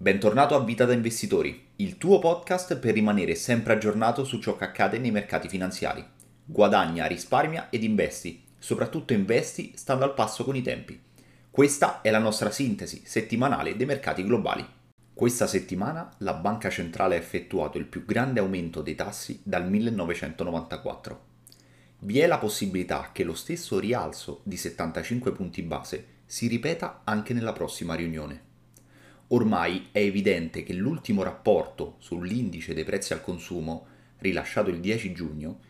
Bentornato a Vita da Investitori, il tuo podcast per rimanere sempre aggiornato su ciò che accade nei mercati finanziari. Guadagna, risparmia ed investi, soprattutto investi stando al passo con i tempi. Questa è la nostra sintesi settimanale dei mercati globali. Questa settimana la Banca Centrale ha effettuato il più grande aumento dei tassi dal 1994. Vi è la possibilità che lo stesso rialzo di 75 punti base si ripeta anche nella prossima riunione. Ormai è evidente che l'ultimo rapporto sull'indice dei prezzi al consumo, rilasciato il 10 giugno,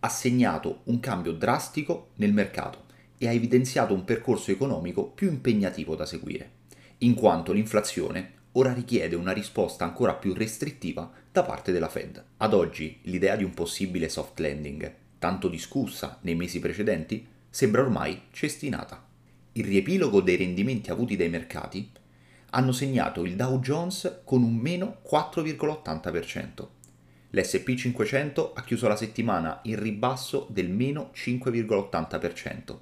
ha segnato un cambio drastico nel mercato e ha evidenziato un percorso economico più impegnativo da seguire, in quanto l'inflazione ora richiede una risposta ancora più restrittiva da parte della Fed. Ad oggi l'idea di un possibile soft landing, tanto discussa nei mesi precedenti, sembra ormai cestinata. Il riepilogo dei rendimenti avuti dai mercati hanno segnato il Dow Jones con un meno 4,80%. L'SP 500 ha chiuso la settimana in ribasso del meno 5,80%.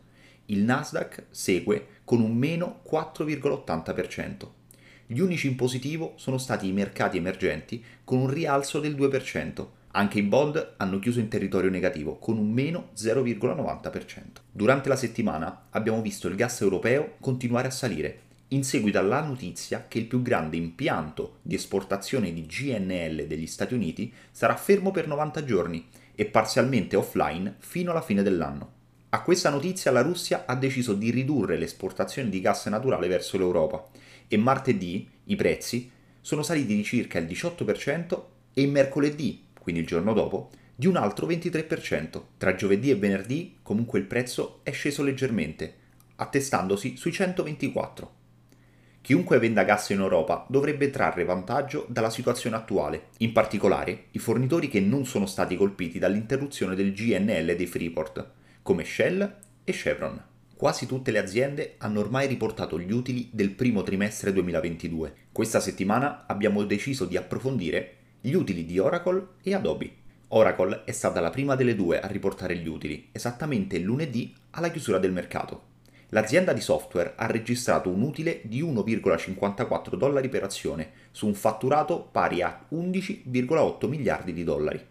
Il Nasdaq segue con un meno 4,80%. Gli unici in positivo sono stati i mercati emergenti con un rialzo del 2%. Anche i bond hanno chiuso in territorio negativo con un meno 0,90%. Durante la settimana abbiamo visto il gas europeo continuare a salire in seguito alla notizia che il più grande impianto di esportazione di GNL degli Stati Uniti sarà fermo per 90 giorni e parzialmente offline fino alla fine dell'anno. A questa notizia la Russia ha deciso di ridurre l'esportazione di gas naturale verso l'Europa e martedì i prezzi sono saliti di circa il 18% e mercoledì, quindi il giorno dopo, di un altro 23%. Tra giovedì e venerdì comunque il prezzo è sceso leggermente, attestandosi sui 124. Chiunque venda gas in Europa dovrebbe trarre vantaggio dalla situazione attuale, in particolare i fornitori che non sono stati colpiti dall'interruzione del GNL dei Freeport, come Shell e Chevron. Quasi tutte le aziende hanno ormai riportato gli utili del primo trimestre 2022. Questa settimana abbiamo deciso di approfondire gli utili di Oracle e Adobe. Oracle è stata la prima delle due a riportare gli utili, esattamente lunedì alla chiusura del mercato l'azienda di software ha registrato un utile di 1,54 dollari per azione su un fatturato pari a 11,8 miliardi di dollari.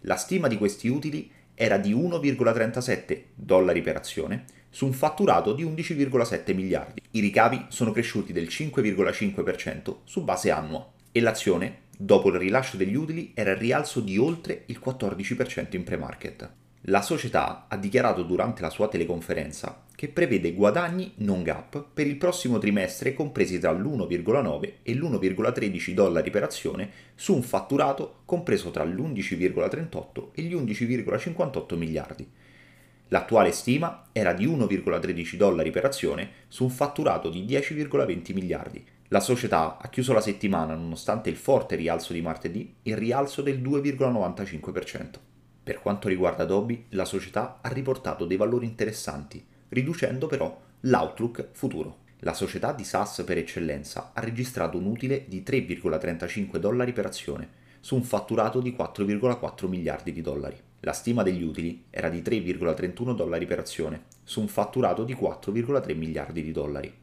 La stima di questi utili era di 1,37 dollari per azione su un fatturato di 11,7 miliardi. I ricavi sono cresciuti del 5,5% su base annua e l'azione, dopo il rilascio degli utili, era al rialzo di oltre il 14% in pre-market. La società ha dichiarato durante la sua teleconferenza che prevede guadagni non gap per il prossimo trimestre compresi tra l'1,9 e l'1,13 dollari per azione su un fatturato compreso tra l'11,38 e gli 11,58 miliardi. L'attuale stima era di 1,13 dollari per azione su un fatturato di 10,20 miliardi. La società ha chiuso la settimana, nonostante il forte rialzo di martedì, il rialzo del 2,95%. Per quanto riguarda Adobe, la società ha riportato dei valori interessanti, riducendo però l'outlook futuro. La società di SaaS per eccellenza ha registrato un utile di 3,35 dollari per azione su un fatturato di 4,4 miliardi di dollari. La stima degli utili era di 3,31 dollari per azione su un fatturato di 4,3 miliardi di dollari.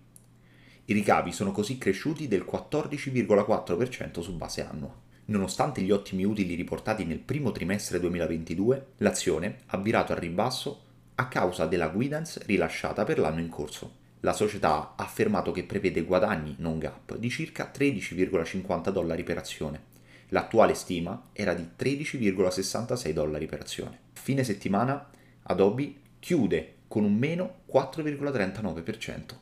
I ricavi sono così cresciuti del 14,4% su base annua. Nonostante gli ottimi utili riportati nel primo trimestre 2022, l'azione ha virato al ribasso a causa della guidance rilasciata per l'anno in corso. La società ha affermato che prevede guadagni non gap di circa 13,50 dollari per azione. L'attuale stima era di 13,66 dollari per azione. A fine settimana Adobe chiude con un meno 4,39%.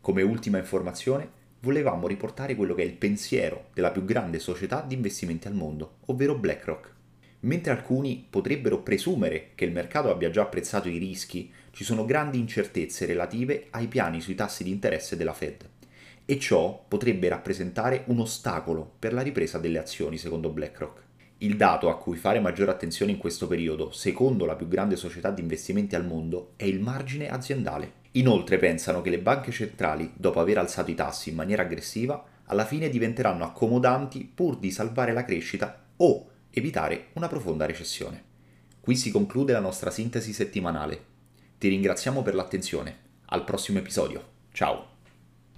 Come ultima informazione, volevamo riportare quello che è il pensiero della più grande società di investimenti al mondo, ovvero BlackRock. Mentre alcuni potrebbero presumere che il mercato abbia già apprezzato i rischi, ci sono grandi incertezze relative ai piani sui tassi di interesse della Fed e ciò potrebbe rappresentare un ostacolo per la ripresa delle azioni secondo BlackRock. Il dato a cui fare maggiore attenzione in questo periodo, secondo la più grande società di investimenti al mondo, è il margine aziendale. Inoltre pensano che le banche centrali, dopo aver alzato i tassi in maniera aggressiva, alla fine diventeranno accomodanti pur di salvare la crescita o evitare una profonda recessione. Qui si conclude la nostra sintesi settimanale. Ti ringraziamo per l'attenzione. Al prossimo episodio. Ciao!